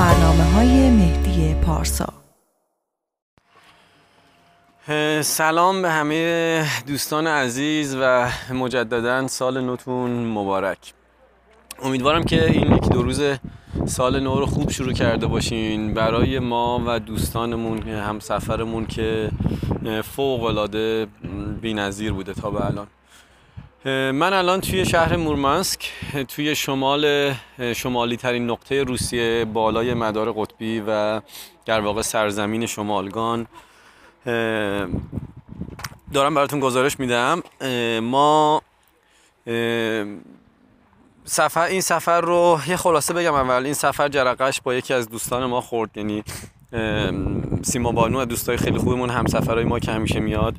برنامه های مهدی پارسا. سلام به همه دوستان عزیز و مجددا سال نوتون مبارک. امیدوارم که این یکی دو روز سال نو رو خوب شروع کرده باشین. برای ما و دوستانمون هم سفرمون که فوق العاده بی‌نظیر بوده تا به الان. من الان توی شهر مورمانسک توی شمال شمالی ترین نقطه روسیه بالای مدار قطبی و در واقع سرزمین شمالگان. دارم براتون گزارش میدم. ما سفر این سفر رو یه خلاصه بگم اول این سفر جرقش با یکی از دوستان ما خورد یعنی سیما بانو و دوستای خیلی خوبمون هم سفرهای ما که همیشه میاد.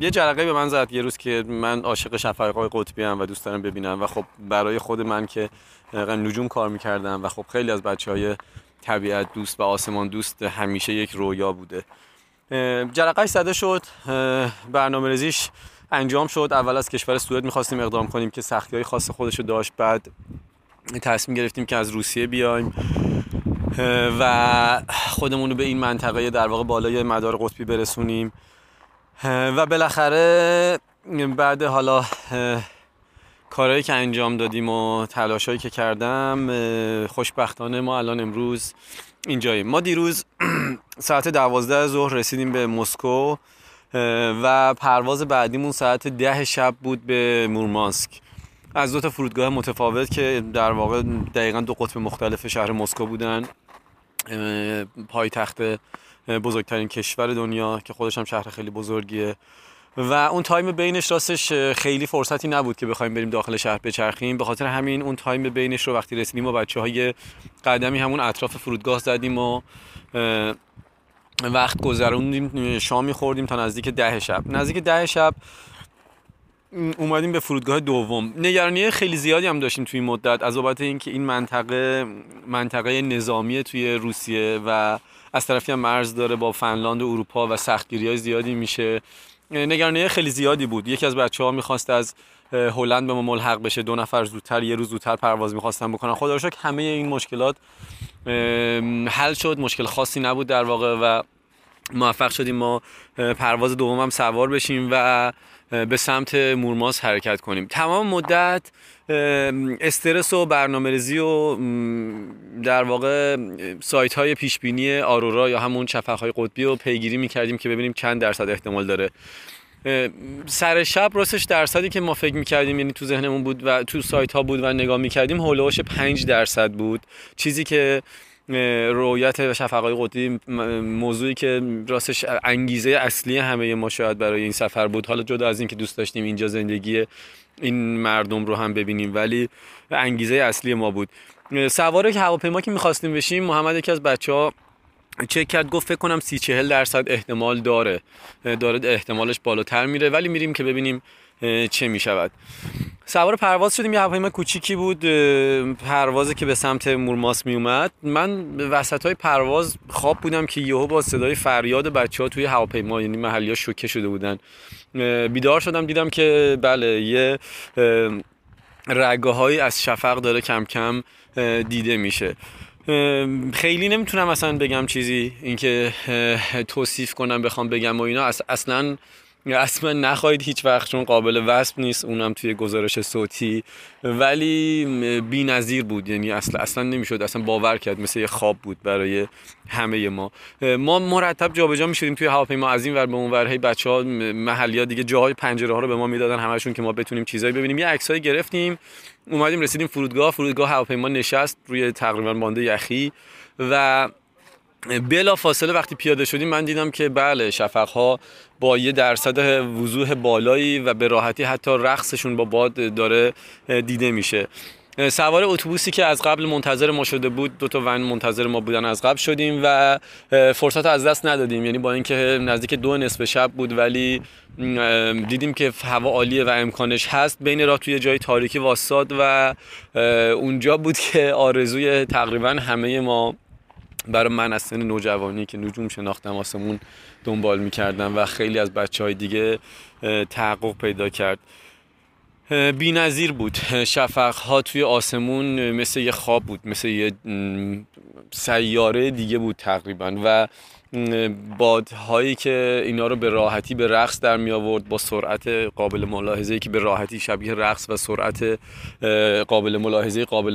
یه جرقه به من زد یه روز که من عاشق شفرقای قطبی هم و دوست دارم ببینم و خب برای خود من که نجوم کار می‌کردم و خب خیلی از بچه های طبیعت دوست و آسمان دوست همیشه یک رویا بوده. جرقش زده شد برنامه رزیش انجام شد. اول از کشور سوئد می‌خواستیم اقدام کنیم که سختی های خاص خودشو داشت بعد تصمیم گرفتیم که از روسیه بیایم. و خودمون رو به این منطقه در واقع بالای مدار قطبی برسونیم. و بالاخره بعد حالا کارهایی که انجام دادیم و تلاشهایی که کردم خوشبختانه ما الان امروز اینجاییم. ما دیروز ساعت دوازده ظهر رسیدیم به مسکو و پرواز بعدیمون ساعت ده شب بود به مورمانسک. از دو تا فرودگاه متفاوت که در واقع دقیقا دو قطب مختلف شهر مسکو بودن پایتخت بزرگترین کشور دنیا که خودش هم شهر خیلی بزرگیه. و اون time بینش راستش خیلی فرصتی نبود که بخوایم بریم داخل شهر بچرخیم. به خاطر همین اون time بینش رو وقتی رسیدیم با بچه ها یه قدمی همون اطراف فرودگاه زدیم و وقت گذروندیم شامی خوردیم تا نزدیک ده شب. نزدیک ده شب اومدیم به فرودگاه دوم. نگرانی خیلی زیادی هم داشتیم توی این مدت از بابت اینکه این منطقه منطقه نظامی توی روسیه و از طرفی هم مرز داره با فنلاند و اروپا و سختگیری های زیادی میشه. نگرانی خیلی زیادی بود. یکی از بچه ها می‌خواست از هلند به ما ملحق بشه. دو نفر زودتر یه روز زودتر پرواز می‌خواستن بکنن. خدا همه این مشکلات حل شد. مشکل خاصی نبود در واقع و موفق شدیم ما پرواز دوم هم سوار بشیم و به سمت مورماس حرکت کنیم. تمام مدت استرس و برنامه ریزی و در واقع سایت های پیش بینی آرورا یا همون شفق های قطبی رو پیگیری می‌کردیم که ببینیم چند درصد احتمال داره. سر شب راستش درصدی که ما فکر می‌کردیم یعنی تو ذهنمون بود و تو سایت ها بود و نگاه می‌کردیم هولوش 5 درصد بود. چیزی که رویت شفقای قطبی موضوعی که راستش انگیزه اصلی همه ما شاید برای این سفر بود. حالا جدا از اینکه دوست داشتیم اینجا زندگی این مردم رو هم ببینیم ولی انگیزه اصلی ما بود. سوار هواپیما که می‌خواستیم بشیم محمد یکی از بچه ها چک کرد گفت فکر کنم سی چهل درصد احتمال داره. داره احتمالش بالاتر میره ولی میریم که ببینیم چه می‌شود سوار پرواز شدیم. یه هواپیما کوچیکی بود. پروازی که به سمت مورماس می اومد. من وسط های پرواز خواب بودم که یهو با صدای فریاد بچه ها توی هواپیما یعنی محلی ها شوکه شده بودن. بیدار شدم. دیدم که بله یه رگه از شفق داره کم کم دیده میشه. خیلی نمی‌تونم اصلا بگم چیزی اینکه توصیف کنم بخوام بگم و اینا. اصلا اصلا نخواهید هیچ وقت چون قابل وصف نیست اونم توی گزارش صوتی. ولی بی نظیر بود یعنی اصلا اصلا نمی‌شد اصلا باور کرد مثل یه خواب بود برای همه ما. ما مرتب جابجا می‌شدیم توی هواپیما از این ور به اون ور. هی بچه ها محلی ها دیگه جاهای پنجره ها رو به ما می‌دادن همشون که ما بتونیم چیزایی ببینیم. یه عکسایی گرفتیم اومدیم رسیدیم فرودگاه. فرودگاه هواپیما نشست روی تقریبا بانده یخی. و بلا فاصله وقتی پیاده شدیم من دیدم که بله شفق ها با یه درصد وضوح بالایی و به راحتی حتی رقصشون با باد داره دیده میشه. سوار اتوبوسی که از قبل منتظر ما شده بود دو تا ون منتظر ما بودن از قبل شدیم و فرصت از دست ندادیم. یعنی با اینکه نزدیک دو نصف شب بود ولی دیدیم که هوا عالیه و امکانش هست. بین راه توی جای تاریکی واساد و اونجا بود که آرزوی تقریبا همه ما برای من از سن نوجوانی که نجوم شناختم آسمون دنبال می‌کردم و خیلی از بچه های دیگه تحقق پیدا کرد. بی نظیر بود. شفق ها توی آسمون مثل یه خواب بود مثل یه سیاره دیگه بود تقریبا و بادهایی که اینا رو به راحتی به رقص در می آورد با سرعت قابل ملاحظه که به راحتی شبیه رقص و سرعت قابل ملاحظه قابل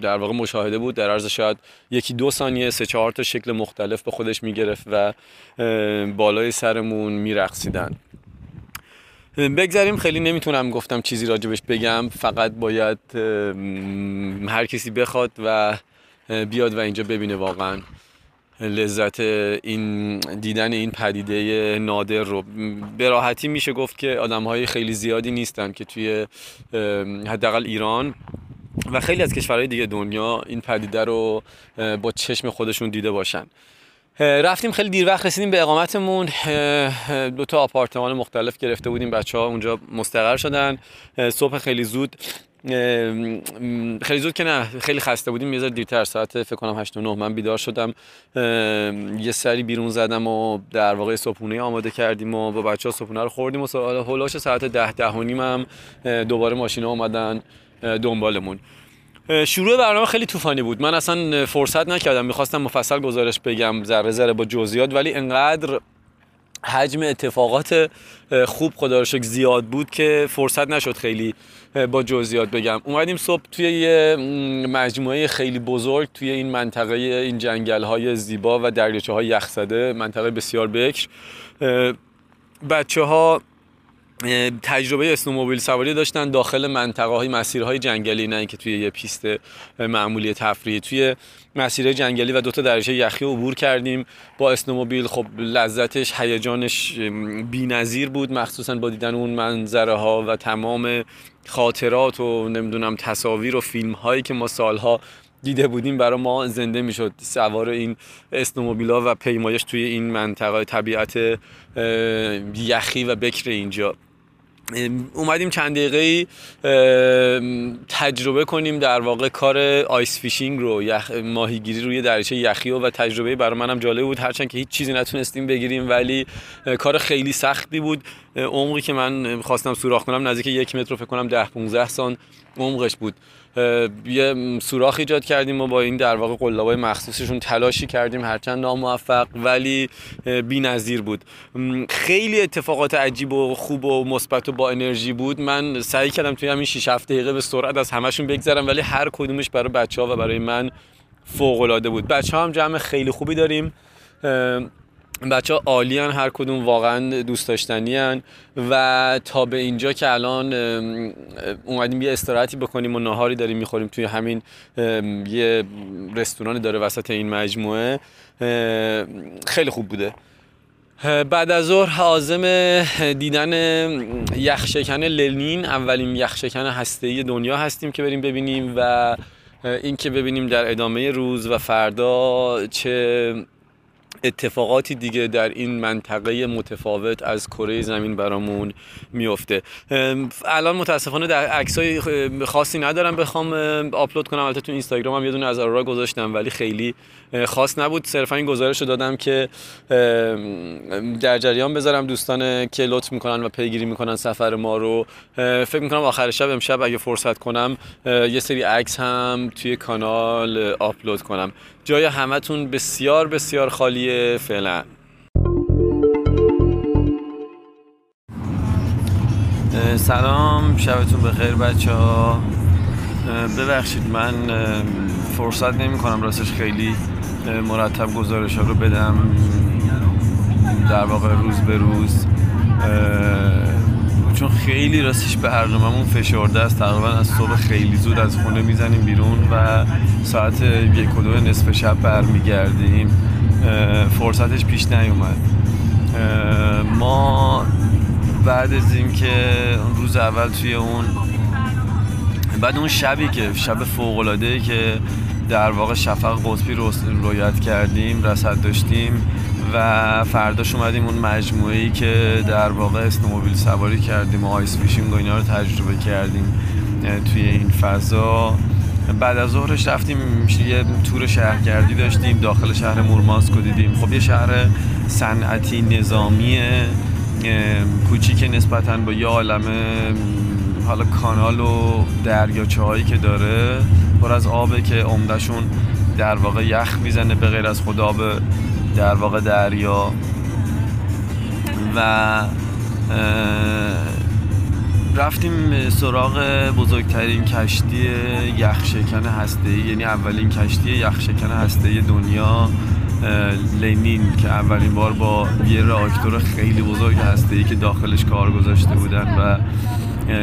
در واقع مشاهده بود. در عرض شاید یکی دو ثانیه سه چهار تا شکل مختلف به خودش می گرفت و بالای سرمون می رقصیدن. بگذاریم خیلی نمی‌تونم گفتم چیزی راجبش بگم. فقط باید هر کسی بخواد و بیاد و اینجا ببینه واقعا. لذت این دیدن این پدیده نادر رو. به راحتی میشه گفت که آدم های خیلی زیادی نیستن که توی حداقل ایران و خیلی از کشورهای دیگه دنیا این پدیده رو با چشم خودشون دیده باشن. رفتیم خیلی دیر وقت رسیدیم به اقامتمون. دو تا آپارتمان مختلف گرفته بودیم. بچه ها اونجا مستقر شدن. صبح خیلی زود خیلی زود که نه خیلی خسته بودیم یه ذره دیرتر ساعت فکر کنم 8 9 من بیدار شدم. یه سری بیرون زدم و در واقع صبحونه آماده کردیم و با بچه ها صبحونه رو خوردیم و هولاش ساعت 10 ده و نیم هم دوباره ماشینا اومدن دنبالمون. شروع برنامه خیلی طوفانی بود. من اصلا فرصت نکردم می‌خواستم مفصل گزارش بگم ذره ذره با جزئیات ولی انقدر حجم اتفاقات خوب خدا زیاد بود که فرصت نشد خیلی با جزئیات بگم. اومدیم صبح توی یه مجموعه خیلی بزرگ توی این منطقه این جنگل های زیبا و دریاچه های یخزده منطقه بسیار بکر. بچه ها تجربه اسنوموبیل سواری داشتن داخل منطقه های مسیرهای جنگلی نه اینکه توی یه پیست معمولی تفریحی. توی مسیر جنگلی و دوتا درجه یخی عبور کردیم. با snowmobile خب لذتش هیجانش بی‌نظیر بود. مخصوصا با دیدن اون منظره ها و تمام خاطرات و نمی‌دونم تصاویر و فیلم هایی که ما سالها دیده بودیم برای ما زنده می‌شد. سوار این ها و پیمایش توی این منطقه طبیعت یخی و بکر اینجا. اومدیم چند دقیقه تجربه کنیم در واقع کار ice fishing رو یخ ماهیگیری روی دریچه یخی و تجربه برای منم جالب بود. هرچند که هیچ چیزی نتونستیم بگیریم ولی کار خیلی سختی بود. عمقی که من خواستم سوراخ کنم نزدیک یک متر فکر کنم ده 15 سان عمقش بود. یه سوراخ ایجاد کردیم و با این در واقع قلابای مخصوصشون تلاشی کردیم هرچند ناموفق ولی بی نظیر بود. خیلی اتفاقات عجیب و خوب و مثبت و با انرژی بود. من سعی کردم توی همین 6 7 دقیقه به سرعت از همشون بگذرم ولی هر کدومش برای بچه ها و برای من فوق العاده بود. بچه ها هم جمع خیلی خوبی داریم. بچه ها عالی هر کدوم واقعا دوست داشتنی و تا به اینجا که الان اومدیم یه استراحتی بکنیم و ناهاری داریم می‌خوریم توی همین یه رستورانی داره وسط این مجموعه خیلی خوب بوده. بعد از ظهر عازم دیدن یخشکن لنین اولین یخشکن هسته دنیا هستیم که بریم ببینیم و این که ببینیم در ادامه روز و فردا چه اتفاقاتی دیگه در این منطقه متفاوت از کره زمین برامون میفته. الان متاسفانه در عکسای خاصی ندارم بخوام آپلود کنم. البته تو اینستاگرام هم یه دونه از آرا گذاشتم ولی خیلی خاص نبود. صرفا این گزارش رو دادم که در جریان بذارم. دوستان که لطف می‌کنن و پیگیری می‌کنن سفر ما رو فکر می‌کنم آخر شب امشب اگه فرصت کنم یه سری عکس هم توی کانال آپلود کنم. جای همتون بسیار بسیار خالیه فعلا. سلام شبتون بخیر بچه ها ببخشید من فرصت نمی کنم راستش خیلی مرتب گزارش ها رو بدم. در واقع روز به روز خیلی راستش برنامه‌مون فشرده است. تقریبا از صبح خیلی زود از خونه می‌زنیم بیرون و ساعت یک و دو نصف شب برمیگردیم. فرصتش پیش نیومد. ما بعد از اینکه روز اول توی اون بعد اون شبی که شب فوق که در واقع شفق قطبی رو رویت کردیم رصد داشتیم و فرداش اومدیم اون مجموعه ای که در واقع snowmobile سواری کردیم و ice fishing و اینا رو تجربه کردیم توی این فضا. بعد از ظهرش رفتیم یه تور شهرگردی داشتیم داخل شهر مورمانسک دیدیم. خب یه شهر صنعتی نظامی کوچیک نسبتا با یه عالم حالا کانال و دریاچه هایی که داره. پر از آبه که عمدهشون در واقع یخ می‌زنه به غیر از خود آب در واقع دریا و رفتیم سراغ بزرگترین کشتی یخشکن هسته یعنی اولین کشتی یخشکن هسته دنیا لنین که اولین بار با یه راکتور خیلی بزرگ هسته که داخلش کار گذاشته بودن و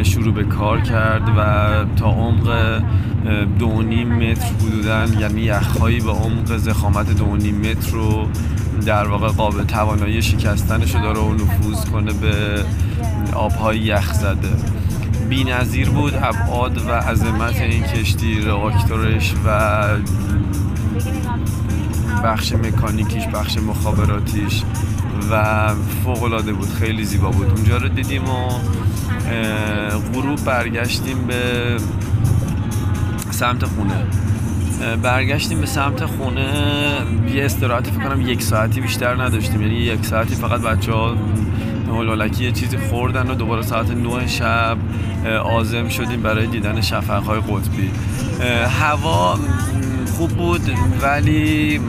شروع به کار کرد و تا عمق دو نیم متر حدودا یعنی یخهایی به عمق زخامت دو متر رو در واقع قابل توانایی شکستنش داره و نفوذ کنه به آبهای یخ زده. بی نظیر بود ابعاد و عظمت این کشتی راکتورش و بخش مکانیکیش بخش مخابراتیش و فوق العاده بود خیلی زیبا بود. اونجا رو دیدیم و غروب برگشتیم به سمت خونه. برگشتیم به سمت خونه. یه استراحتی فکر کنم یک ساعتی بیشتر نداشتیم. یعنی یک ساعتی فقط بچه ها هلولکی یه چیزی خوردن و دوباره ساعت 9 شب آزم شدیم برای دیدن شفقهای قطبی. هوا خوب بود ولی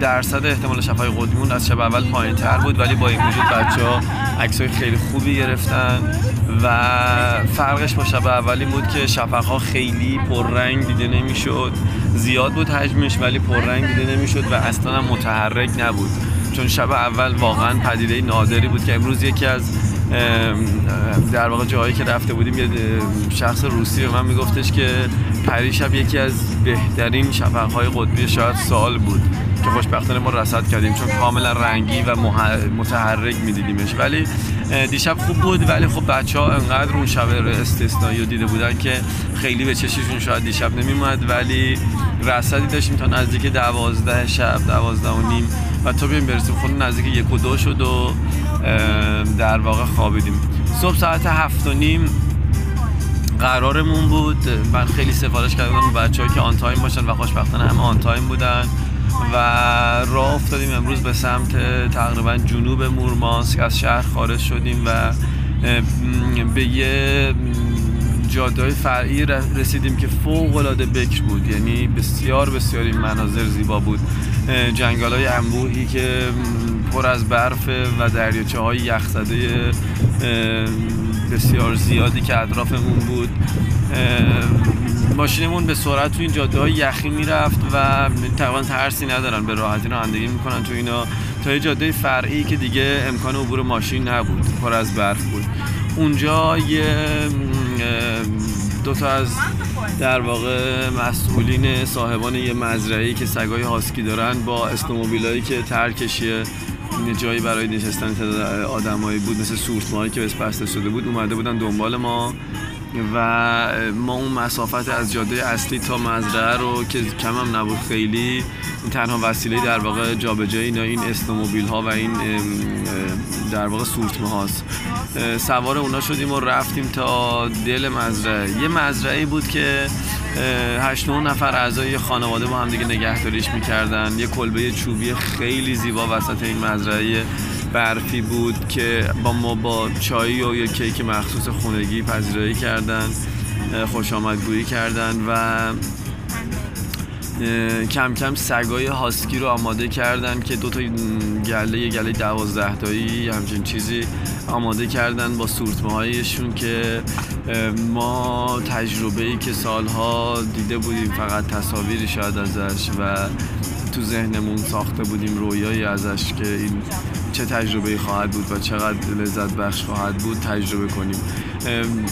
درصد احتمال شفای قطبیمون از شب اول پایین تر بود ولی با این وجود بچه ها عکس خیلی خوبی گرفتن. و فرقش با شب اولی بود که شفق ها خیلی پررنگ دیده نمی‌شد. زیاد بود حجمش ولی پررنگ دیده نمی‌شد و اصلا متحرک نبود. چون شب اول واقعا پدیده نادری بود که امروز یکی از در واقع جایی که رفته بودیم یه شخص روسی به من میگفتش که پریشب یکی از بهترین شفقهای قطبی شاید سال بود که خوشبختانه ما رصد کردیم چون کاملا رنگی و متحرک میدیدیمش. ولی دیشب خوب بود ولی خب بچه ها انقدر اون شب استثنایی رو دیده بودن که خیلی به چششون شاید دیشب نمیومد ولی رصدی داشتیم تا نزدیک دوازده شب دوازده و نیم. و تا بیم برسیم خونه نزدیک یک و دو شد و در واقع خوابیدیم. صبح ساعت هفت و نیم قرارمون بود. من خیلی سفارش کردم بچه که on time باشن و خوشبختانه هم on time بودن. و راه افتادیم امروز به سمت تقریبا جنوب مورمانسک. از شهر خارج شدیم و به یه جاده فرعی رسیدیم که فوق العاده بکر بود. یعنی بسیار بسیار این مناظر زیبا بود. جنگل های انبوهی که پر از برف و دریاچه های یخزده بسیار زیادی که اطرافمون بود. ماشینمون به سرعت تو این جاده های یخی می‌رفت و تقریبا ترسی ندارن به راحتی رانندگی می‌کنن تو اینا. تا یه جاده فرعی که دیگه امکان عبور ماشین نبود پر از برف بود. اونجا یه دو تا از در واقع مسئولین صاحبان یه مزرعه‌ای که سگای هاسکی دارن با استومبیلایی که ترکشیه جایی برای نشستن آدمایی بود مثل سورتمایی که بسته شده بود اومده بودن دنبال ما. و ما اون مسافت از جاده اصلی تا مزرعه رو که کم هم نبود خیلی تنها وسیله در واقع جابجایی اینا این استومبیل ها و این در واقع سورتمه هاست. سوار اونا شدیم و رفتیم تا دل مزرعه. یه مزرعه بود که هشت نفر اعضای خانواده با هم دیگه نگهداریش می‌کردن. یه کلبه چوبی خیلی زیبا وسط این مزرعه برفی بود که با ما با چای و یه کیک مخصوص خونگی پذیرایی کردن خوش آمدگویی کردن و کم کم سگای هاسکی رو آماده کردن که دو تا گله یه گله دوازده تایی همچین چیزی آماده کردن با سورتمه هایشون که ما تجربه ای که سالها دیده بودیم فقط تصاویری شاید ازش و تو ذهنمون ساخته بودیم رویایی ازش که این چه تجربه خواهد بود و چقدر لذت بخش خواهد بود تجربه کنیم.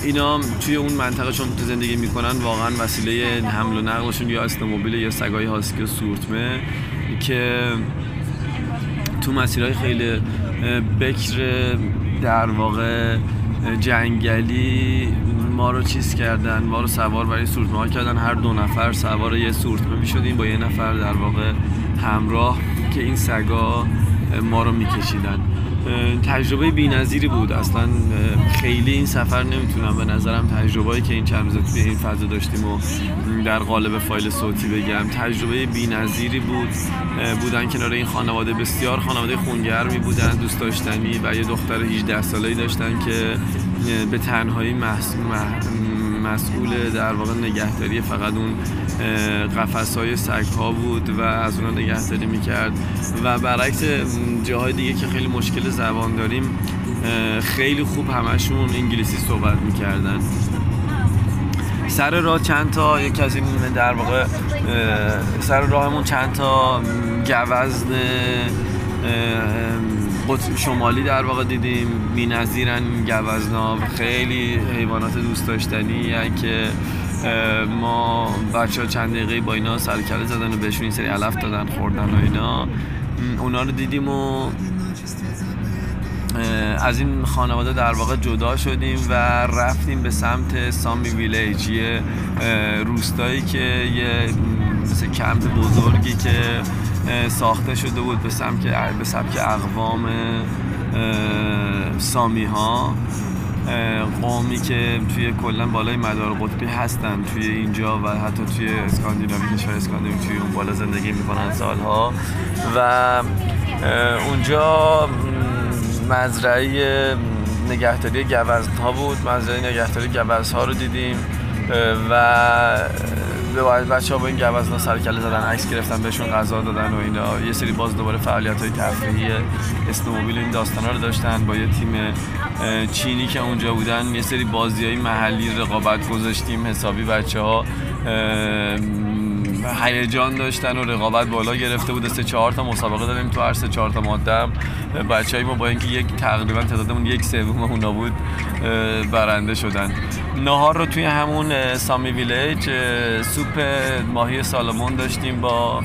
اینا توی اون منطقه چون تو زندگی می‌کنن واقعا وسیله حمل و نقلشون یا استومبیل یا سگای هاسکی و سورتمه که تو مسیرهای خیلی بکر در واقع جنگلی ما رو چیز کردن ما رو سوار برای سورتمه ها کردن هر دو نفر سوار یه سورتمه می شدیم با یه نفر در واقع همراه که این سگا ما رو میکشیدن. تجربه بی‌نظیری بود. اصلا خیلی این سفر نمی‌تونم به نظرم تجربه‌ای که این چند روز توی این فضا داشتیم و در قالب فایل صوتی بگم. تجربه بی‌نظیری بود. بودن کنار این خانواده بسیار خانواده خونگرمی بودن دوست داشتنی و یه دختر 18 ساله‌ای داشتن که به تنهایی مسئول در واقع نگهداری فقط اون قفس های سگ ها بود و از اونا نگهداری می‌کرد. و برعکس جاهای دیگه که خیلی مشکل زبان داریم خیلی خوب همشون انگلیسی صحبت می‌کردن. سر راه چند تا یکی از این در واقع سر راهمون چند تا گوزن قطب شمالی در واقع دیدیم بی نظیرن گوزنا خیلی حیوانات دوست داشتنی که ما بچه ها چند دقیقه با اینا سرکله زدن و بهشون این سری علف دادن خوردن و اینا. اونا رو دیدیم و از این خانواده در واقع جدا شدیم و رفتیم به سمت سامی ویلیج یه روستایی که یه مثل کمپ بزرگی که ساخته شده بود به سمت به سبک اقوام سامی ها قومی که توی کلا بالای مدار قطبی هستن توی اینجا و حتی توی اسکاندیناوی کشور اسکاندیناوی توی اون بالا زندگی می‌کنن سالها. و اونجا مزرعه نگهداری گوزن ها بود. مزرعه نگهداری گوزن ها رو دیدیم. و بچه ها با این گوزن سرکله زدن عکس گرفتن بهشون غذا دادن و اینا یه سری باز دوباره فعالیت های تفریحی اسنوموبیل این داستان رو داشتن با یه تیم چینی که اونجا بودن یه سری بازی های محلی رقابت گذاشتیم حسابی بچه ها هیجان داشتن و رقابت بالا گرفته بود سه چهار تا مسابقه داریم تو هر سه چهار تا ماده. بچه ما با اینکه یک تقریبا تعدادمون یک سوم اونا بود برنده شدن. نهار رو توی همون سامی ویلیج سوپ ماهی سالمون داشتیم با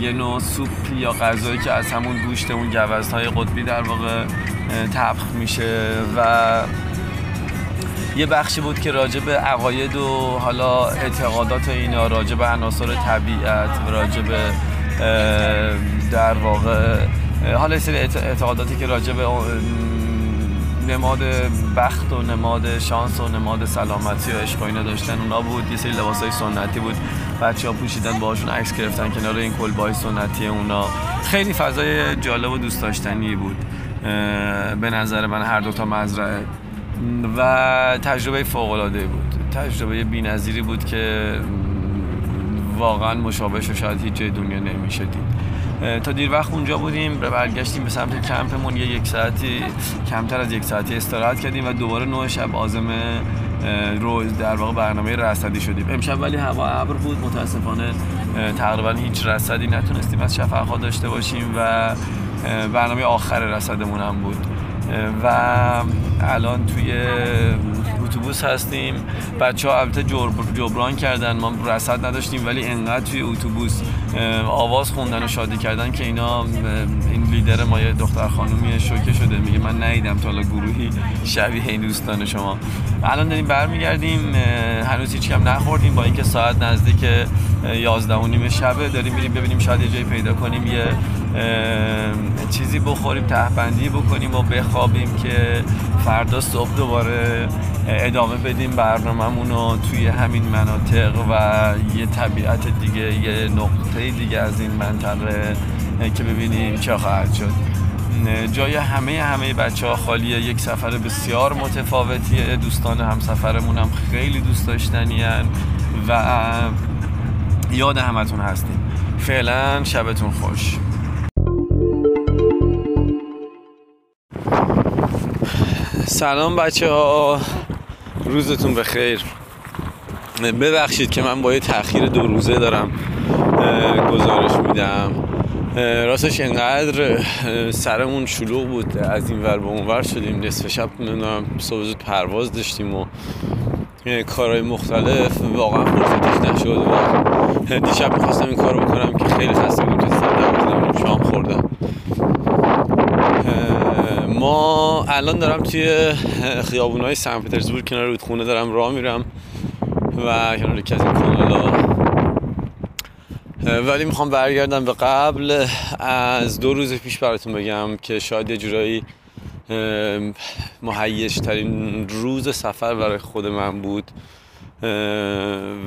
یه نوع سوپ یا غذایی که از همون گوشت اون گوزهای قطبی در واقع تبخ میشه و یه بخشی بود که راجع به عقاید و حالا اعتقادات اینا راجع به عناصر طبیعت راجع به در واقع حالا سری اعتقاداتی که راجع به نماد بخت و نماد شانس و نماد سلامتی و عشق اینا داشتن اونا بود. یه سری لباس های سنتی بود. بچه ها پوشیدن باهاشون عکس گرفتن کنار این کلبای سنتی اونا. خیلی فضای جالب و دوست داشتنی بود. به نظر من هر دوتا مزرعه. و تجربه فوق العاده بود. تجربه بی‌نظیری بود که واقعا مشابهش شاید هیچ جای دنیا نمیشه دید. تا دیر وقت اونجا بودیم برگشتیم به سمت کمپمون یه یک ساعتی کمتر از یک ساعتی استراحت کردیم و دوباره نه شب آزم روز در واقع برنامه رصدی شدیم. امشب ولی هوا ابر بود متاسفانه تقریبا هیچ رصدی نتونستیم از شفقها داشته باشیم و برنامه آخر رصدمون هم بود. و الان توی اتوبوس هستیم. بچه ها البته جبران کردن ما رسد نداشتیم ولی انقدر توی اتوبوس آواز خوندن و شادی کردن که اینا این لیدر ما یه دختر خانومی شوکه شده. میگه من ندیدم تا حالا گروهی شبیه این دوستان شما. الان داریم برمیگردیم هنوز هیچ کم نخوردیم. با اینکه ساعت نزدیک 11 و نیم شبه داریم میریم ببینیم شاید یه جایی پیدا کنیم یه چیزی بخوریم تهبندی بکنیم و بخوابیم که فردا صبح دوباره ادامه بدیم برنامهمون رو توی همین مناطق و یه طبیعت دیگه یه نقطه دیگه از این منطقه که ببینیم چه خواهد شد. جای همه همه بچه ها خالیه. یک سفر بسیار متفاوتیه. دوستان هم سفرمون هم خیلی دوست داشتنی و یاد همتون هستیم. فعلا شبتون خوش. سلام بچه ها روزتون بخیر. ببخشید که من با یه تاخیر دو روزه دارم گزارش میدم. راستش انقدر سرمون شلوغ بود از این ور به اون ور شدیم. نصف شب نمی‌دونم صبح زود پرواز داشتیم و کارهای مختلف واقعا فرصتش نشد و دیشب می‌خواستم این کار بکنم که خیلی خسته بودم که شام خوردم. الان دارم توی خیابون های سن پترزبورگ کنار رودخونه دارم راه میرم و کنار یکی از این کانالا. ولی می‌خوام برگردم به قبل از دو روز پیش براتون بگم که شاید یه جورایی مهیش ترین روز سفر برای خود من بود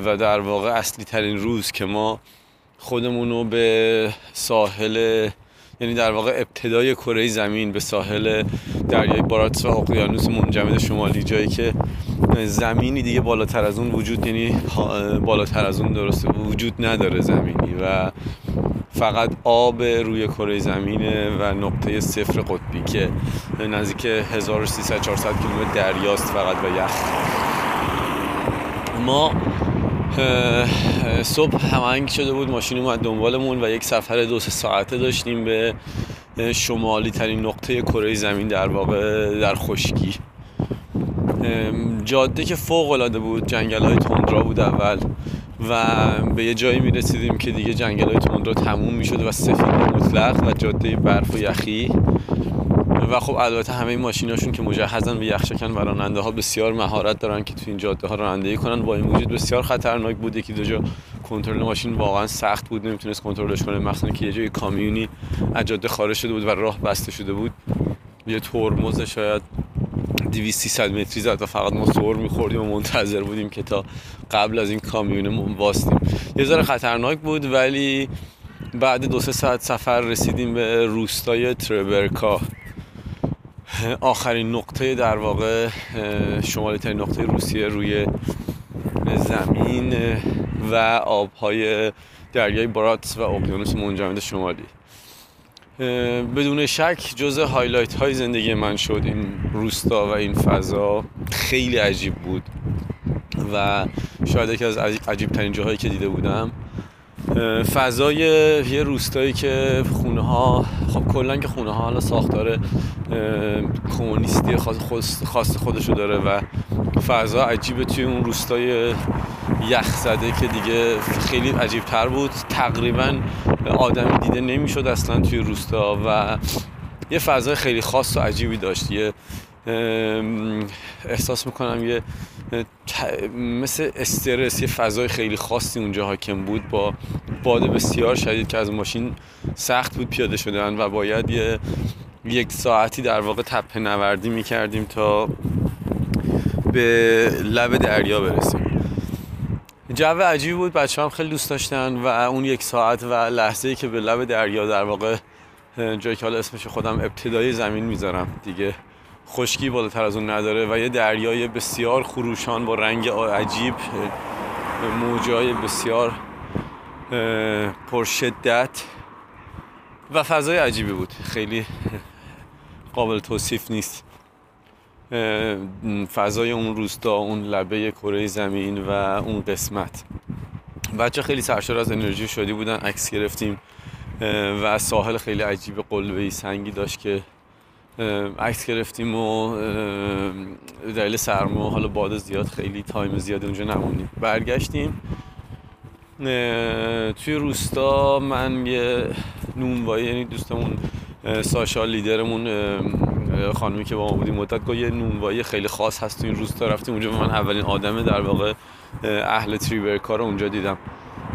و در واقع اصلی ترین روز که ما خودمون رو به ساحل یعنی در واقع ابتدای کره زمین به ساحل دریای باراتس و اقیانوس منجمد شمالی جایی که زمینی دیگه بالاتر از اون وجود یعنی بالاتر از اون درسته وجود نداره زمینی و فقط آب روی کره زمینه و نقطه صفر قطبی که نزدیک 1300 400 کیلومتر دریاست فقط و یخ. ما صبح هماهنگ شده بود ماشین اومد دنبالمون و یک سفر دو سه ساعته داشتیم به شمالی ترین نقطه کره زمین در واقع در خشکی. جاده که فوق العاده بود جنگل های تندرا بود اول و به یه جایی می رسیدیم که دیگه جنگل های تندرا تموم می شد و سفید مطلق و جاده برف و یخی. و خب البته همه این ماشیناشون که مجهزن به یخشکن و راننده ها بسیار مهارت دارن که تو این جاده ها رانندگی کنن. با این وجود بسیار خطرناک بود. یکی دو جا کنترل ماشین واقعا سخت بود. نمی‌تونست کنترلش کنه. مخصوصا که یه جای کامیونی از جاده خارج شده بود و راه بسته شده بود. یه ترمز شاید 200 300 متری زد و فقط ما سور میخوردیم و منتظر بودیم که تا قبل از این کامیون واستیم. یه ذره خطرناک بود ولی بعد دو سه ساعت سفر رسیدیم به روستای تربرکا. آخرین نقطه در واقع شمالی ترین نقطه روسیه روی زمین و آبهای دریای برات و اقیانوس منجمد شمالی. بدون شک جز هایلایت های زندگی من شد این روستا و این فضا خیلی عجیب بود. و شاید یکی از عجیب ترین جاهایی که دیده بودم فضای یه روستایی که خونه ها خب کلا که خونه ها حالا ساختار کمونیستی خاص خودشو داره و فضا عجیبه توی اون روستای یخ زده که دیگه خیلی عجیب تر بود. تقریبا آدمی دیده نمی‌شد اصلا توی روستا و یه فضای خیلی خاص و عجیبی داشت. یه احساس می‌کنم یه مثل استرس یه فضای خیلی خاصی اونجا حاکم بود با باد بسیار شدید که از ماشین سخت بود پیاده شدن و باید یه یک ساعتی در واقع تپه نوردی می‌کردیم تا به لب دریا برسیم. جو عجیبی بود بچه هم خیلی دوست داشتن و اون یک ساعت و لحظه ای که به لب دریا در واقع جایی که حالا اسمش خودم ابتدای زمین می‌ذارم دیگه. خشکی بالاتر از اون نداره و یه دریای بسیار خروشان با رنگ عجیب موجای بسیار پرشدت و فضای عجیبی بود. خیلی قابل توصیف نیست. فضای اون روستا اون لبه کره زمین و اون قسمت. بچه خیلی سرشار از انرژی شدی بودن عکس گرفتیم و ساحل خیلی عجیب قلبه سنگی داشت که عکس گرفتیم و دلیل سرما حالا باد زیاد خیلی تایم زیاد اونجا نمونیم. برگشتیم. توی روستا من یه نونوایی یعنی دوستمون ساشا لیدرمون خانمی که با ما بودیم مدت گفت یه نونوایی خیلی خاص هست تو این روستا. رفتیم اونجا من اولین آدم در واقع اهل تریورکا رو اونجا دیدم.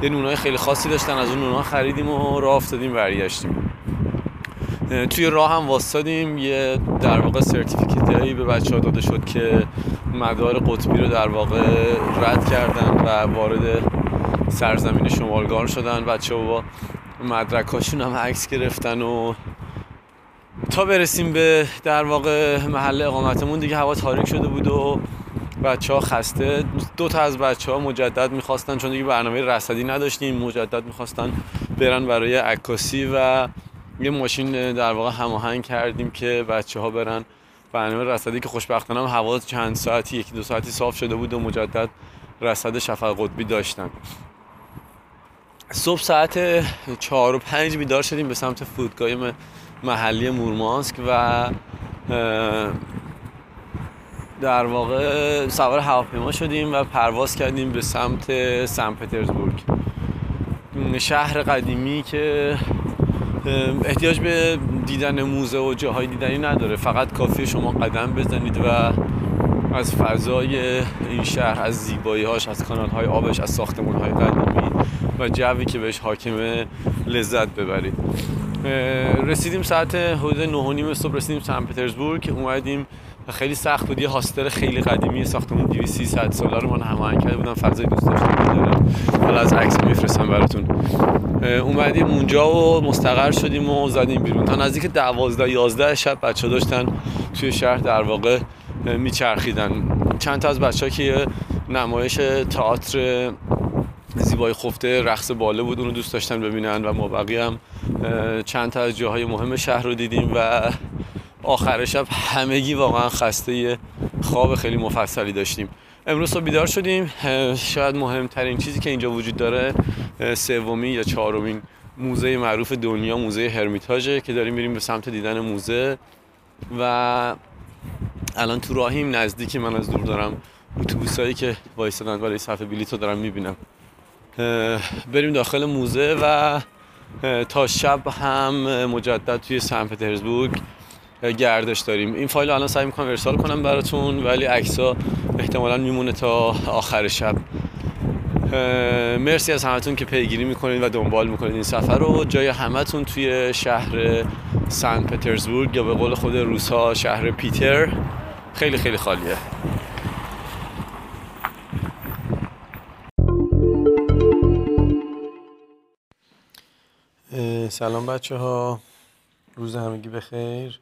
یه نونهای خیلی خاصی داشتن از اون نونها خریدیم و راه افتادیم برگشتیم. توی راه هم واسطادیم یه در واقع سرتیفیکیتی به بچه ها داده شد که مدار قطبی رو در واقع رد کردن و وارد سرزمین شمالگار شدن. بچه ها با مدرکاشون هم عکس گرفتن و تا برسیم به در واقع محل اقامتمون دیگه هوا تاریک شده بود و بچه ها خسته. دو تا از بچه ها مجدد می‌خواستن چون دیگه برنامه رصدی نداشتیم. مجدد می‌خواستن برن برای عکاسی و یه ماشین در واقع هماهنگ کردیم که بچه ها برن. برنامه رصدی که خوشبختانه هم هوا چند ساعتی یکی دو ساعتی صاف شده بود و مجدد رصد شفق قطبی داشتن. صبح ساعت چهار و پنج بیدار شدیم به سمت فرودگاه محلی مورمانسک و در واقع سوار هواپیما شدیم و پرواز کردیم به سمت سن پترزبورگ. شهر قدیمی که احتیاج به دیدن موزه و جاهای دیدنی نداره. فقط کافی شما قدم بزنید و از فضای این شهر از زیبایی هاش از کانال های آبش از ساختمون های قدیمی و جوی که بهش حاکمه لذت ببرید. رسیدیم ساعت حدود 9 نیم صبح رسیدیم سن پترزبورگ. اومدیم. خیلی سخت بود. یه هاستر خیلی قدیمی ساختمون 200 300 ساله رو من هماهنگ کرده بودم. فضای دوست داشتم حالا از عکس میفرستم براتون. اومدیم اونجا و مستقر شدیم و زدیم بیرون. تا نزدیک 12 11 شب بچه داشتن توی شهر در واقع میچرخیدن. چند تا از بچه که نمایش تئاتر زیبای خفته رقص باله بود اونو دوست داشتن ببینن و ما بقیه هم چند تا از جاهای مهم شهر رو دیدیم و آخر شب همگی واقعا خسته خواب خیلی مفصلی داشتیم. امروز صبح بیدار شدیم. شاید مهمترین چیزی که اینجا وجود داره سومین یا چهارمین موزه معروف دنیا موزه هرمیتاژه که داریم میریم به سمت دیدن موزه. و الان تو راهیم نزدیکی من از دور دارم اتوبوسایی که وایسادن برای صفحه بلیط دارم می‌بینم. بریم داخل موزه و تا شب هم مجدد توی سن پترزبورگ. گردش داریم. این فایل الان سعی می‌کنم ارسال کنم براتون ولی عکس‌ها احتمالا میمونه تا آخر شب. مرسی از همتون که پیگیری می‌کنید و دنبال می‌کنید این سفر رو. جای همتون توی شهر سن پترزبورگ یا به قول خود روسا شهر پیتر. خیلی خیلی خالیه. سلام بچه ها روز همگی بخیر.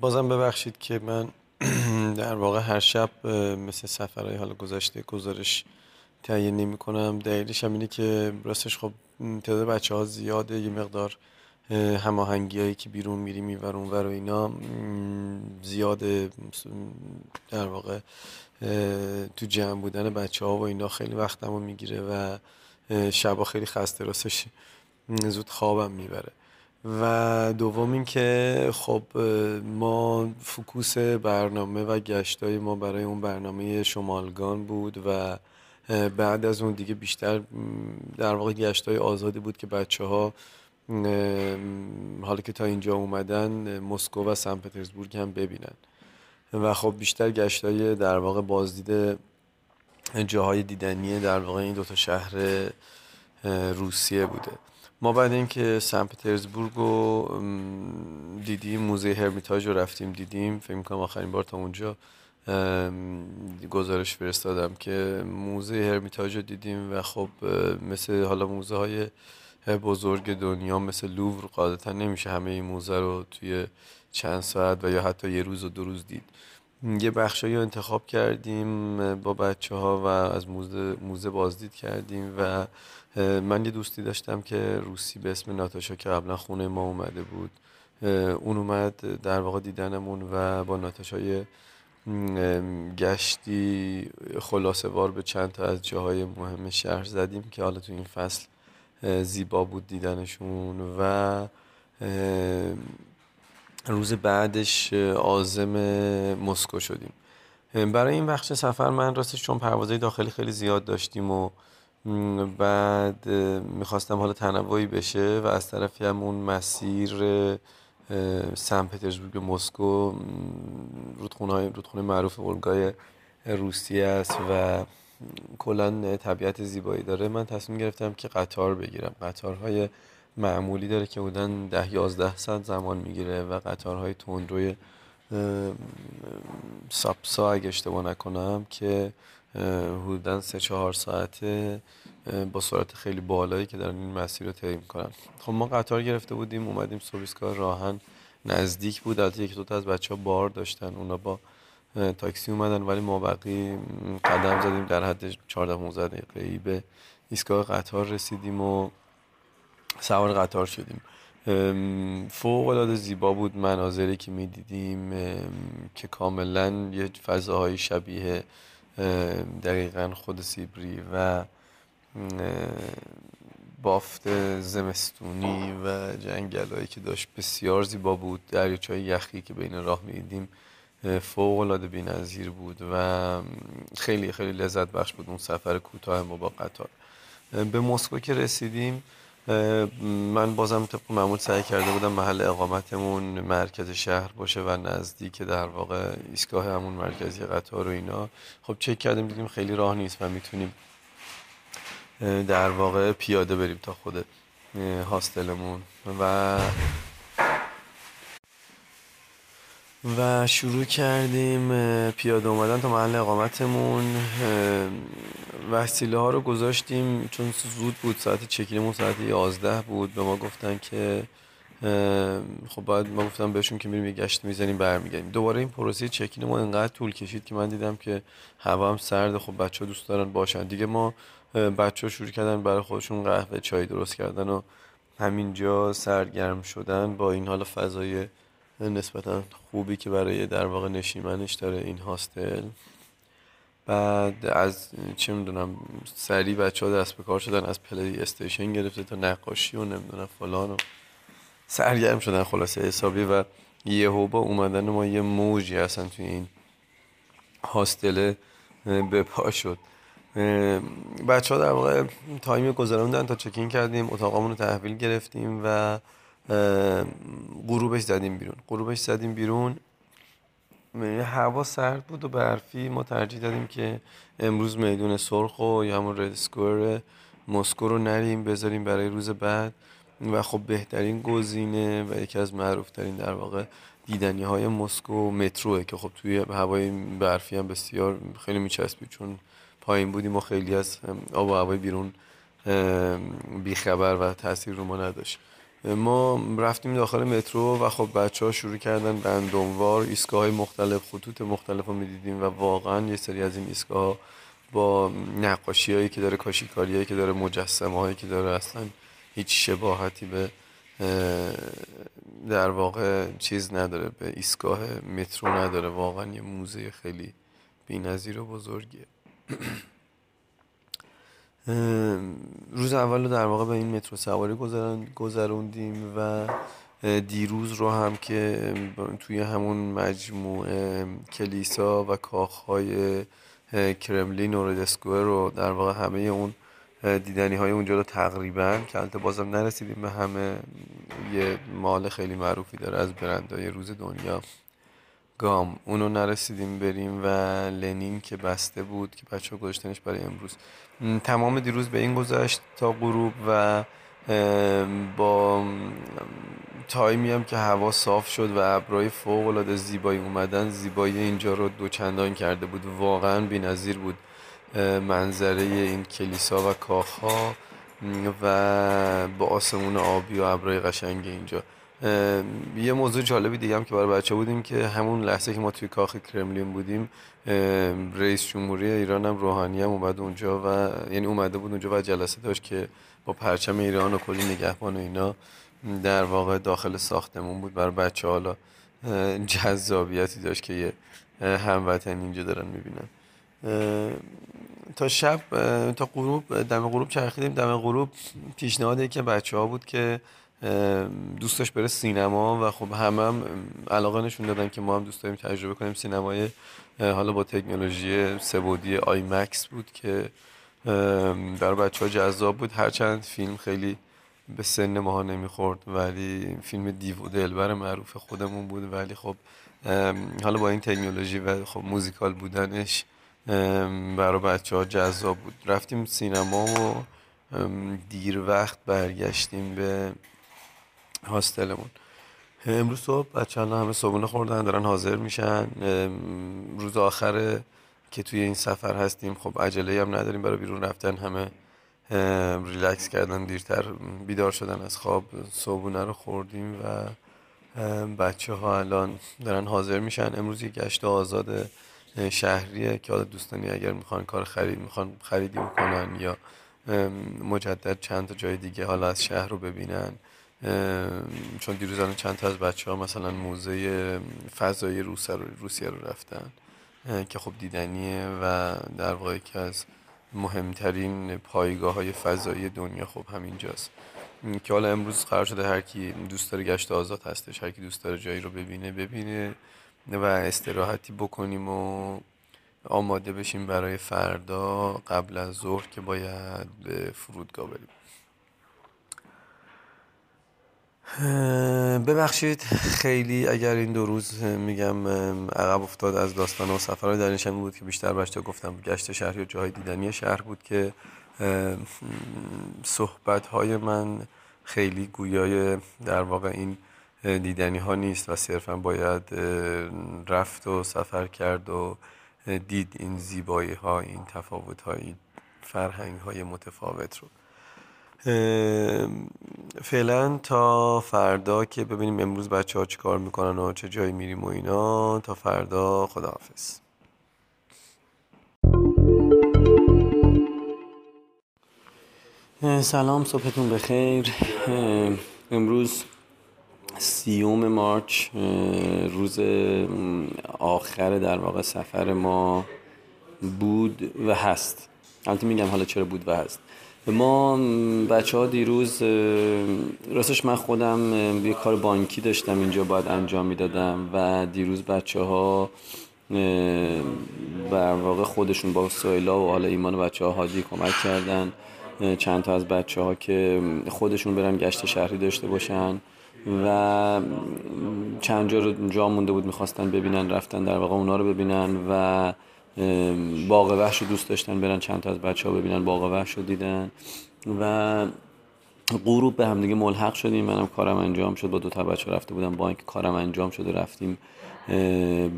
بازم ببخشید که من در واقع هر شب مثل سفرهای حال گذشته گزارش تهیه نمی کنم. دلیلش هم اینه که راستش خب تعداد بچه ها زیاده یه مقدار هماهنگی هایی که بیرون میریم میور اونور و اینا زیاده. در واقع تو جمع بودن بچه ها و اینا خیلی وقتمو می‌گیره و شبا خیلی خسته راستش زود خوابم می‌بره. و دوم اینکه خب ما فکوس برنامه و گشتای ما برای اون برنامه شمالگان بود و بعد از اون دیگه بیشتر در واقع گشتای آزادی بود که بچه ها حالا که تا اینجا اومدن مسکو و سن پترزبورگ هم ببینن. و خب بیشتر گشتای در واقع بازدید جاهای دیدنی در واقع این دوتا شهر روسیه بوده. ما بعد اینکه سن پترزبورگ رو دیدیم موزه هرمیتاژ رو رفتیم دیدیم. فکر می‌کنم آخرین بار تا اونجا گزارش فرستادم که موزه هرمیتاژ رو دیدیم و خب مثل حالا موزه های بزرگ دنیا مثل لوور قاعدتا نمیشه همه این موزه رو توی چند ساعت و یا حتی یه روز و دو روز دید. یه بخشایی رو انتخاب کردیم با بچه ها و از موزه, موزه بازدید کردیم و من یه دوستی داشتم که روسی به اسم ناتاشا که قبلا خونه ما اومده بود. اون اومد در واقع دیدنمون و با ناتاشای گشتی خلاصه وار به چند تا از جاهای مهم شهر زدیم که حالا تو این فصل زیبا بود دیدنشون و روز بعدش آزم مسکو شدیم. برای این بخش سفر من راستش چون پروازهای داخلی خیلی زیاد داشتیم و بعد می‌خواستم حالا تنوعی بشه و از طرفی هم اون مسیر سن پترزبورگ مسکو رودخونه, رودخونه معروف اولگای روسیه است و کلا طبیعت زیبایی داره. من تصمیم گرفتم که قطار بگیرم. قطارهای معمولی داره که بودن ده یازده ساعت زمان می‌گیره و قطارهای تندروی ساپسا اگه اشتباه نکنم که حدودا سه چهار ساعته با سرعت خیلی بالایی که دارن این مسیر رو طی می‌کنن. خب ما قطار گرفته بودیم اومدیم سرویسکار راهن. نزدیک بود از یک دوتا از بچه ها بار داشتن اونا با تاکسی اومدن ولی ما بقی قدم زدیم. در حد 14 15 دقیقه به ایستگاه قطار رسیدیم و سوار قطار شدیم. فوق العاده زیبا بود مناظری که می‌دیدیم که کاملا یه فضاهای شبیه دقیقا خود سیبری و بافت زمستونی و جنگلایی که داشت بسیار زیبا بود. دریاچه یخی که بین راه می‌دیدیم فوق العاده بی‌نظیر بود و خیلی خیلی لذت بخش بود اون سفر کوتاه ما با قطار. به مسکو که رسیدیم من بازم طبق معمول سعی کرده بودم محل اقامتمون مرکز شهر باشه و نزدیک در واقع ایستگاه همون مرکزی قطار و اینا. خب چک کردیم دیدیم خیلی راه نیست و می‌تونیم در واقع پیاده بریم تا خود هاستلمون. و و شروع کردیم پیاده اومدن تا محل اقامتمون. وسیله ها رو گذاشتیم چون زود بود ساعت چکینمون ساعت 11 بود. به ما گفتن که خب بعد ما گفتم بهشون که میریم یه گشت می‌زنیم برمیگردیم. دوباره این پروسه چکین ما انقدر طول کشید که من دیدم که هوا هم سرده خب بچه ها دوست دارن باشن. دیگه ما بچه ها شروع کردن برای خودشون قهوه چای درست کردن و همینجا سرگرم شدن. با این حال فضای نسبتا خوبی که برای در واقع نشیمنش داره این هاستل. بعد از چه می‌دونم سری بچه ها دست به کار شدن از پلی استیشن گرفته تا نقاشی و نمی‌دونم فلان و سرگرم شدن خلاصه حسابی و یه با اومدن ما یه موجی هستن توی این هاستل به پا شد. بچه ها در واقع time گذراندن تا check-in کردیم اتاقامون رو تحویل گرفتیم و غروبش زدیم بیرون. غروبش زدیم بیرون. هوا سرد بود و برفی ما ترجیح دادیم که امروز میدون سرخ و یا همون Red Square مسکو رو نریم بذاریم برای روز بعد. و خب بهترین گزینه و یکی از معروفترین در واقع دیدنی های مسکو متروه که خب توی هوای برفی هم بسیار خیلی میچسبید. چون پایین بودیم و خیلی از آب و هوای بیرون بیخبر و تاثیر رو ما نداشت. ما رفتیم داخل مترو و خب بچه ها شروع کردن بندونوار ایستگاه های مختلف خطوط مختلف رو می‌دیدیم و واقعا یه سری از این ایستگاه با نقاشی هایی که داره کاشیکاری هایی که داره مجسمه هایی که داره اصلا هیچ شباهتی به در واقع چیز نداره به ایستگاه مترو نداره. واقعا یه موزه خیلی بی‌نظیر و بزرگیه. روز اول رو در واقع به این مترو سواری گذروندیم و دیروز رو هم که توی همون مجموعه کلیسا و کاخهای کرملین و ردسکوه رو در واقع همه اون دیدنی های اونجا رو تقریبا که البته بازم نرسیدیم به همه یه مال خیلی معروفی داره از برندهای روز دنیا. گام اونو نرسیدیم بریم و لنین که بسته بود که بچه گذاشتنش برای امروز. تمام دیروز به این گذشت تا غروب و با تایمی هم که هوا صاف شد و ابرای فوق العاده زیبایی اومدن زیبایی اینجا رو دوچندان کرده بود. واقعا بی‌نظیر بود. منظره این کلیسا و کاخها و با آسمون آبی و ابرای قشنگ اینجا. یه موضوع جالبی دیگه هم که برای بچه بودیم که همون لحظه که ما توی کاخ کرملین بودیم رئیس جمهوری ایران هم روحانی هم اومد اونجا و یعنی اومده بود اونجا و جلسه داشت که با پرچم ایران و کلی نگهبان و اینا در واقع داخل ساختمون بود. برای بچه حالا جذابیتی داشت که یه هموطن اینجا دارن می‌بینن. تا شب تا غروب دم غروب چرخیدیم. دم غروب پیشنهاد که بچه ها بود که دوست داشت بره سینما و خب همه هم علاقه نشون دادن که ما هم دوست داریم تجربه کنیم. سینمای حالا با تکنولوژی سبودی آی مکس بود که برای بچه ها جذاب بود. هرچند فیلم خیلی به سن ماها نمی‌خورد ولی فیلم دیو و دلبر معروف خودمون بود. ولی خب حالا با این تکنولوژی و خب موزیکال بودنش برای بچه ها جذاب بود. رفتیم سینما و دیر وقت برگشتیم به هاستلمون. امروز صبح بچه همه صبحونه خوردن دارن حاضر میشن. روز آخر که توی این سفر هستیم خب عجله هم نداریم برای بیرون رفتن. همه ریلکس کردن دیرتر بیدار شدن از خواب. صبحونه رو خوردیم و بچه ها الان دارن حاضر میشن. امروز یک گشت آزاد شهریه که حالا دوستانی اگر می‌خوان کار خرید می‌خوان خریدی بکنن یا مجدد چند تا جای دیگه حالا از شهر رو ببینن. چون دیروز چند تا از بچه ها مثلا موزه فضایی روسیه رو رفتن که خب دیدنیه و در واقع که از مهمترین پایگاه های فضایی دنیا خب همینجاست. که حالا امروز قرار شده هر کی دوست داره گشت آزاد هستش هر کی دوست داره جایی رو ببینه ببینه و استراحتی بکنیم و آماده بشیم برای فردا قبل از ظهر که باید به فرودگاه بریم. ببخشید خیلی اگر این دو روز میگم عقب افتاد از داستان و سفر در بود که بیشتر بچه گفتم گشت شهر و جای دیدنی شهر بود که صحبت های من خیلی گویای در واقع این دیدنی ها نیست و صرفا باید رفت و سفر کرد و دید این زیبایی ها این تفاوت ها این فرهنگ های متفاوت رو. فعلا تا فردا که ببینیم امروز بچه ها چی کار می‌کنن و چه جایی میریم و اینا. تا فردا خداحافظ. سلام صبحتون بخیر. امروز سیوم مارچ روز آخر در واقع سفر ما بود و هست. البته میگم حالا چرا بود و هست. ما بچه ها دیروز راستش من خودم یه کار بانکی داشتم اینجا باید انجام می‌دادم و دیروز بچه ها بر واقع خودشون با سایلا و حالا ایمان بچه ها حاجی کمک کردن چند تا از بچه ها که خودشون برن گشت شهری داشته باشن و چند جا رو جا مونده بود می‌خواستن ببینن رفتن در واقع اونا رو ببینن و باغ وحش رو دوست داشتن برن چند تا از بچه ها ببینن باغ وحش رو دیدن. و غروب به همدیگه ملحق شدیم. منم کارم انجام شد. با دو تا بچه رفته بودم بانک. کارم انجام شد و رفتیم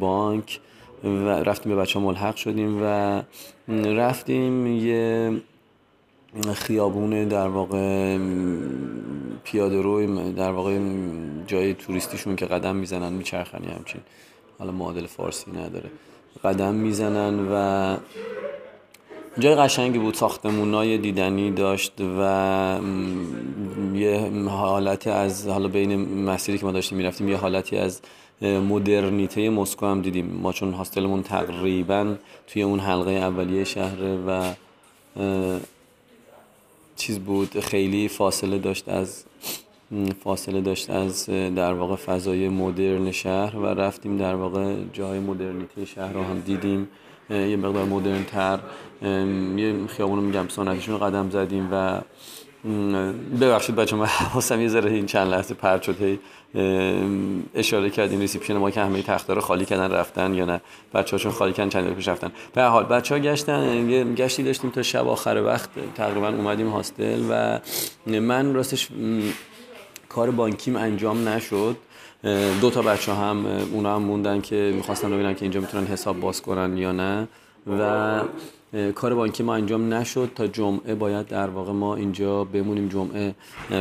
بانک. و رفتیم به بچه ها ملحق شدیم و رفتیم یه خیابون در واقع پیاده روی در واقع جای توریستیشون که قدم می‌زنن میچرخن همچین. حالا معادل فارسی نداره. قدم می‌زنن و جای قشنگی بود ساختمونای دیدنی داشت و یه حالتی از حالا بین مسیری که ما داشتیم می‌رفتیم یه حالتی از مدرنیته مسکو هم دیدیم. ما چون هاستلمون تقریبا توی اون حلقه اولیه شهره و چیز بود خیلی فاصله داشت از فاصله داشت از در واقع فضای مدرن شهر و رفتیم در واقع جای مدرنیته شهر رو هم دیدیم. یه مقدار مدرن تر یه خیابون رو میگم سنتیشون قدم زدیم و ببخشید بچه من حواسم یه ذره این چند لحظه پرد شد اشاره کردین reception ما که همه تختار رو خالی کردن رفتن یا نه. بچه هاشون خالی کردن چند پیش رفتن. به حال بچه ها گشتن گشتی داشتیم تا شب آخر وقت. تقریبا اومدیم hostel و من راستش کار بانکیم انجام نشد. دو تا بچه هم اونا هم موندن که می‌خواستن ببینن که اینجا می‌تونن حساب باز کنن یا نه. و کار بانکی ما انجام نشد تا جمعه باید در واقع ما اینجا بمونیم. جمعه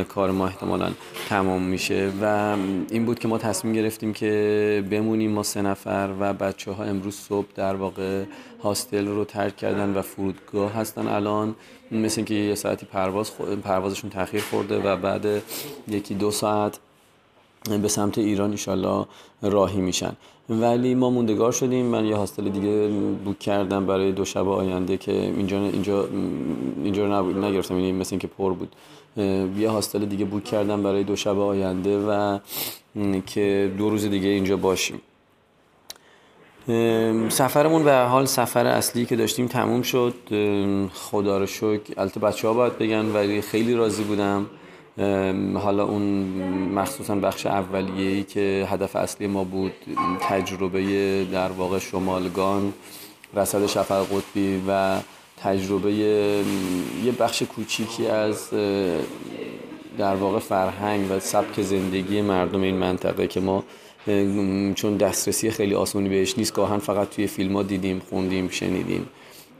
کار ما احتمالا تمام میشه. و این بود که ما تصمیم گرفتیم که بمونیم. ما سه نفر و بچه ها امروز صبح در واقع هاستل رو ترک کردن و فرودگاه هستن الان. مثل اینکه یه ساعتی پرواز پروازشون تاخیر خورده و بعد یکی دو ساعت به سمت ایران ایشالله راهی میشن. ولی ما موندگار شدیم. من یه هاستل دیگه بوک کردم برای دو شب آینده که اینجا اینجا اینجا نبود نگرفتم. یعنی مثل اینکه پر بود. یه هاستل دیگه بوک کردم برای دو شب آینده و که دو روز دیگه اینجا باشیم. سفرمون به حال سفر اصلی که داشتیم تموم شد. خدا رو شکر. البته بچه ها باید بگن ولی خیلی راضی بودم. حالا اون مخصوصا بخش اولیه‌ای که هدف اصلی ما بود تجربه در واقع شمالگان رصد شفق قطبی و تجربه یه بخش کوچیکی از در واقع فرهنگ و سبک زندگی مردم این منطقه که ما چون دسترسی خیلی آسونی بهش نیست. گاهن فقط توی فیلم ها دیدیم خوندیم شنیدیم.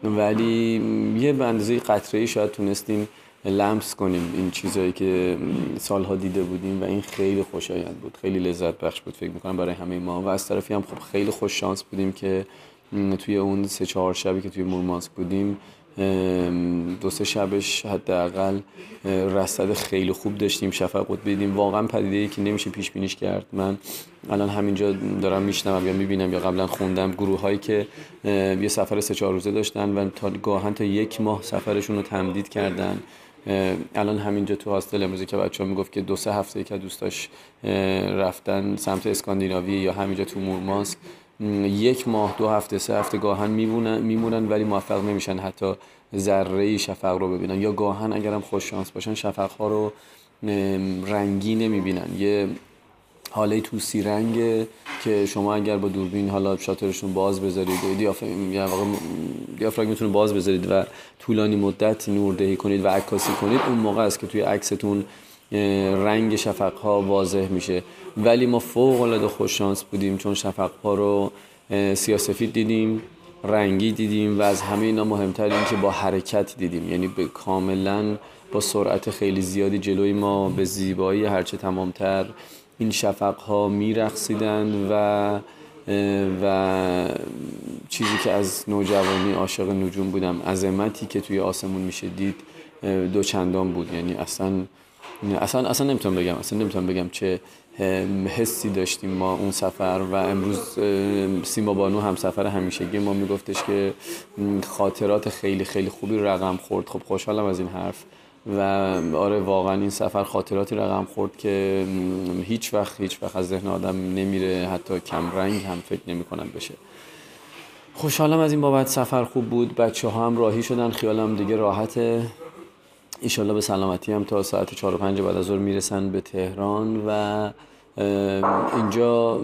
ولی یه بندزی قطره شاید تونستیم لمس کنیم این چیزهایی که سالها دیده بودیم و این خیلی خوشایند بود. خیلی لذت بخش بود. فکر می‌کنم برای همه ما. و از طرفی هم خب خیلی خوش شانس بودیم که توی اون سه چهار شبی که توی مورمانسک بودیم دو سه شبش حداقل رصد خیلی خوب داشتیم شفق دیدیم واقعا پدیده ای که نمیشه پیش بینیش کرد. من الان همینجا دارم میشنوم یا می‌بینم یا قبلا خوندم گروه هایی که یه سفر سه چهار روزه داشتن و تا گاهن تا یک ماه سفرشون رو تمدید کردن. الان همینجا تو هاستل امروزی که بچه ها می‌گفت که دو سه هفته که دوستاش رفتن سمت اسکاندیناوی یا همینجا تو مورمانسک. یک ماه دو هفته سه هفته گاهن میمونن ولی موفق نمیشن حتی ذره شفق رو ببینن. یا گاهن اگرم خوش شانس باشن شفق ها رو رنگی نمی‌بینن. یه حاله توسی رنگ که شما اگر با دوربین حالا شاترشون باز بذارید دیافراگمتون باز بذارید و طولانی مدت نوردهی کنید و عکاسی کنید اون موقع است که توی عکستون رنگ شفق ها واضح میشه. ولی ما فوق العاده خوششانس بودیم چون شفق ها رو سیاسفید دیدیم رنگی دیدیم و از همه اینا مهمتر این که با حرکت دیدیم. یعنی به کاملا با سرعت خیلی زیادی جلوی ما به زیبایی هرچه تمامتر این شفق ها و و چیزی که از نوجوانی عاشق نجوم بودم عظمتی که توی آسمون میشه دید دو چندان بود. یعنی اصلا اصلا اصلا نمی‌تونم بگم اصلا نمی‌تونم بگم چه حسی داشتیم ما اون سفر و امروز سیما بانو هم سفر همیشگی ما میگفتش که خاطرات خیلی خیلی خوبی رقم خورد. خب خوشحالم از این حرف و آره واقعا این سفر خاطراتی رقم خورد که هیچ وقت هیچ وقت از ذهن آدم نمیره حتی کم رنگ هم فکر نمی کنم بشه. خوشحالم از این بابت سفر خوب بود. بچه ها هم راهی شدن خیالم دیگه راحته. ایشالله به سلامتی هم تا ساعت 4 و 5 بعد از ظهر می‌رسن به تهران و اینجا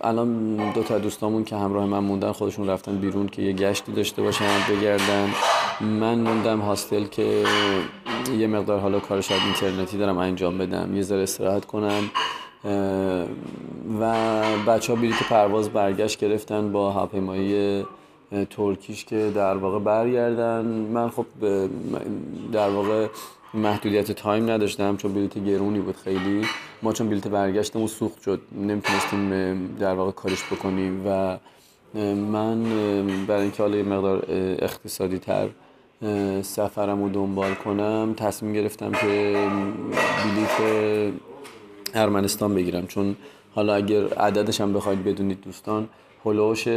الان دو تا دوستامون که همراه من موندن خودشون رفتن بیرون که یه گشتی داشته باشن بگردن. من موندم هاستل که یه مقدار حالا کار شاید اینترنتی دارم انجام بدم یه ذره استراحت کنم. و بچه ها بلیت پرواز برگشت گرفتن با هواپیمایی ترکیش که در واقع برگردن. من خب در واقع محدودیت تایم نداشتم چون بلیت گرونی بود خیلی. ما چون بلیت برگشتمون سوخت شد. نمی‌تونستیم در واقع کارش بکنیم و من برای اینکه حالا مقدار اقتصادی تر سفرم رو دنبال کنم تصمیم گرفتم که بلیت ارمنستان بگیرم. چون حالا اگر عددش هم بخواید بدونید دوستان هلوش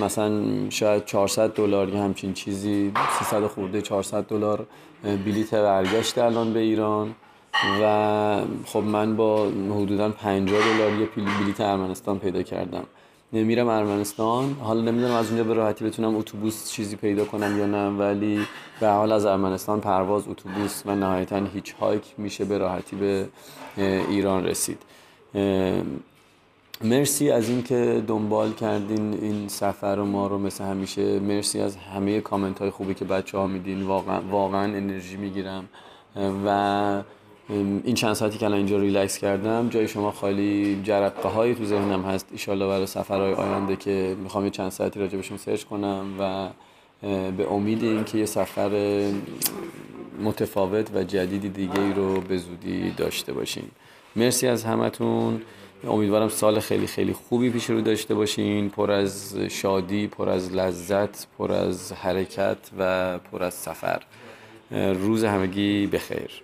مثلا شاید 400 دلار یا همچین چیزی 300 خورده 400 دلار بلیت برگشت الان به ایران و خب من با حدودا 50 دلار یه بلیت ارمنستان پیدا کردم. میرم ارمنستان. حالا نمی‌دونم از اونجا به راحتی بتونم اتوبوس چیزی پیدا کنم یا نه ولی به حال از ارمنستان پرواز اتوبوس و نهایتا هیچ هایک میشه به راحتی به ایران رسید. مرسی از اینکه دنبال کردین این سفر و ما رو مثل همیشه. مرسی از همه کامنت های خوبی که بچه ها میدین. واقعا, واقعا انرژی می‌گیرم. و این چند ساعتی که الان اینجا ریلکس کردم جای شما خالی جرقه هایی تو ذهنم هست. ایشالله برای سفرهای آینده که می‌خوام یه چند ساعتی راجع بهشون search کنم و به امید اینکه یه سفر متفاوت و جدیدی دیگه ای رو به زودی داشته باشیم مرسی از همتون. امیدوارم سال خیلی خیلی خوبی پیش رو داشته باشین. پر از شادی پر از لذت پر از حرکت و پر از سفر. روز همگی بخیر.